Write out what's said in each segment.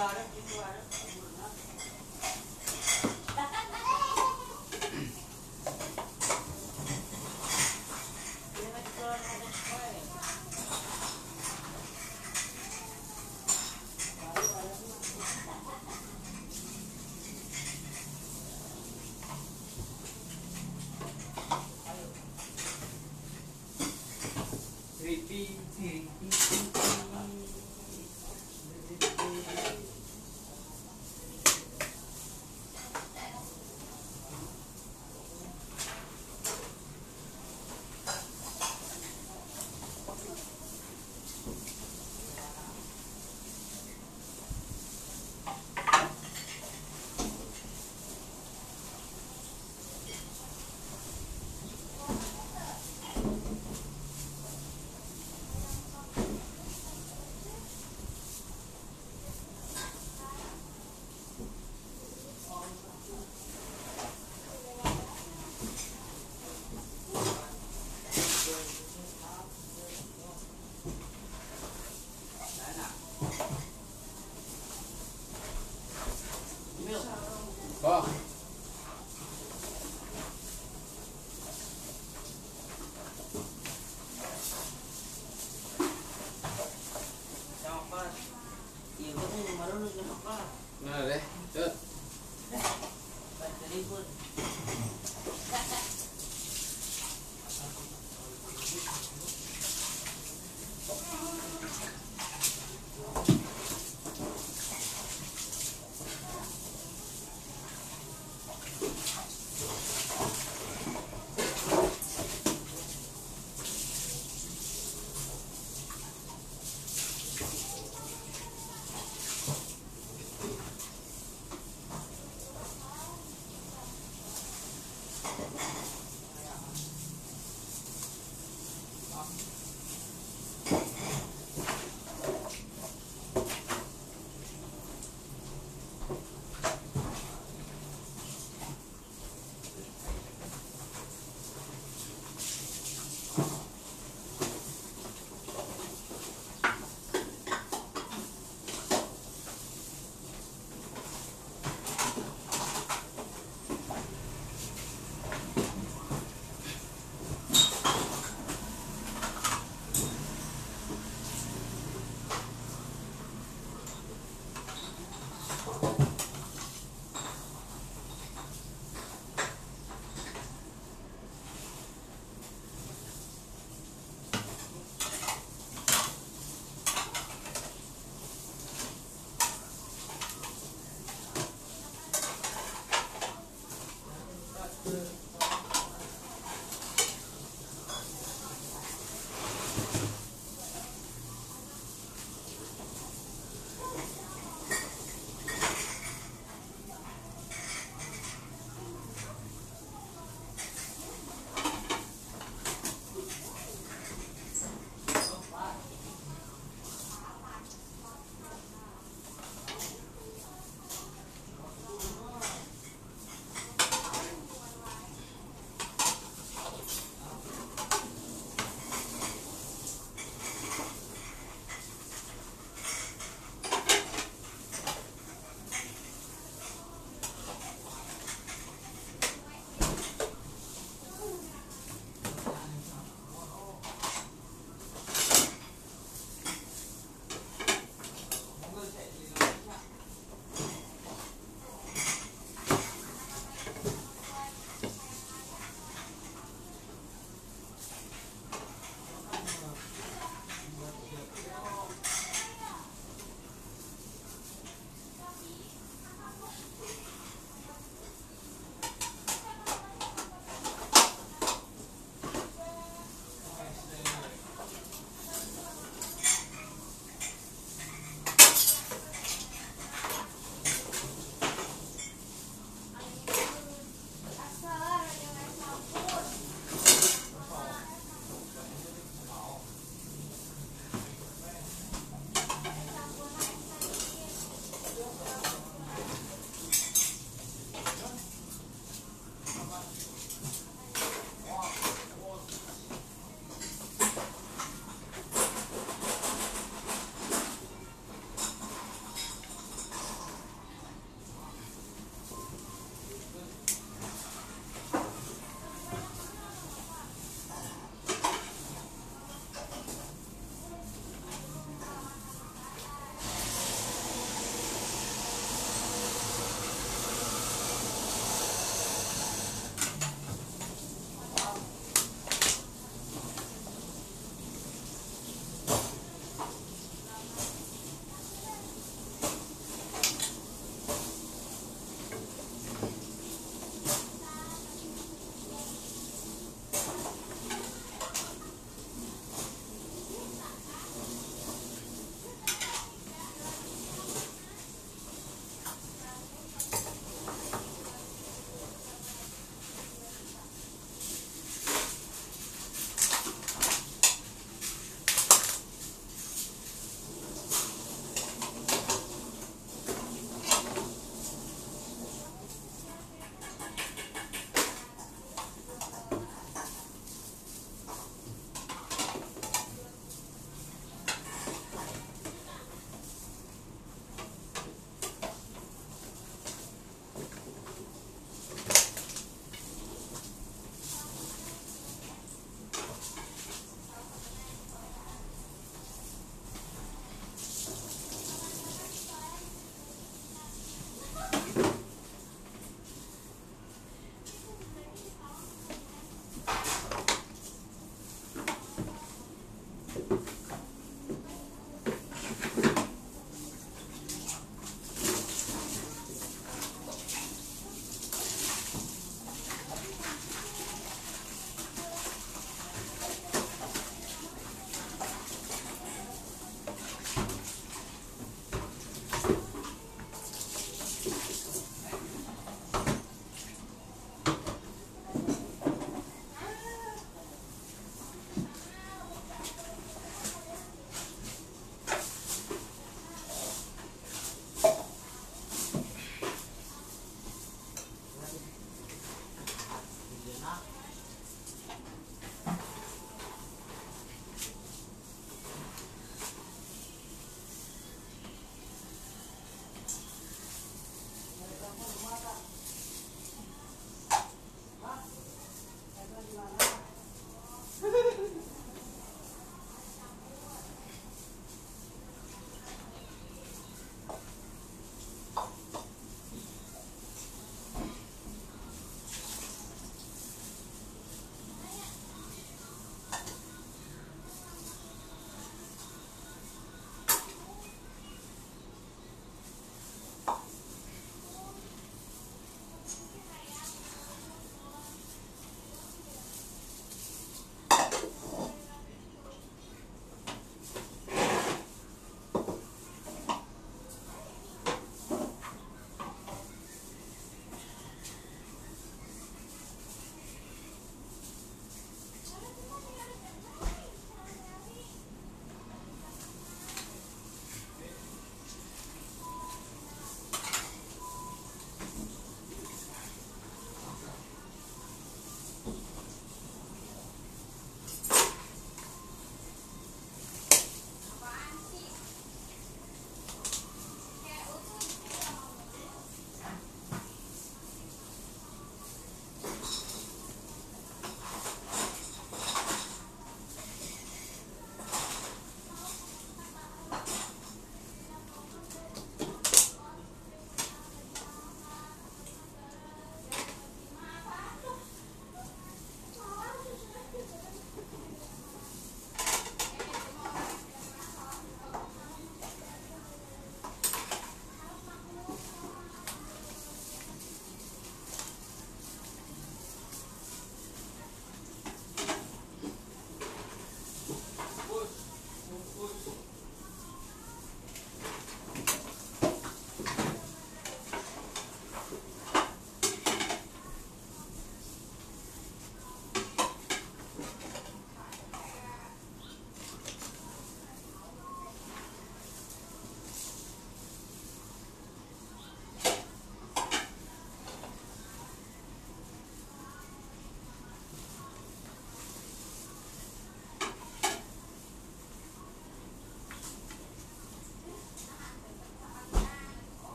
lot of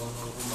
Allahumma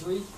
This.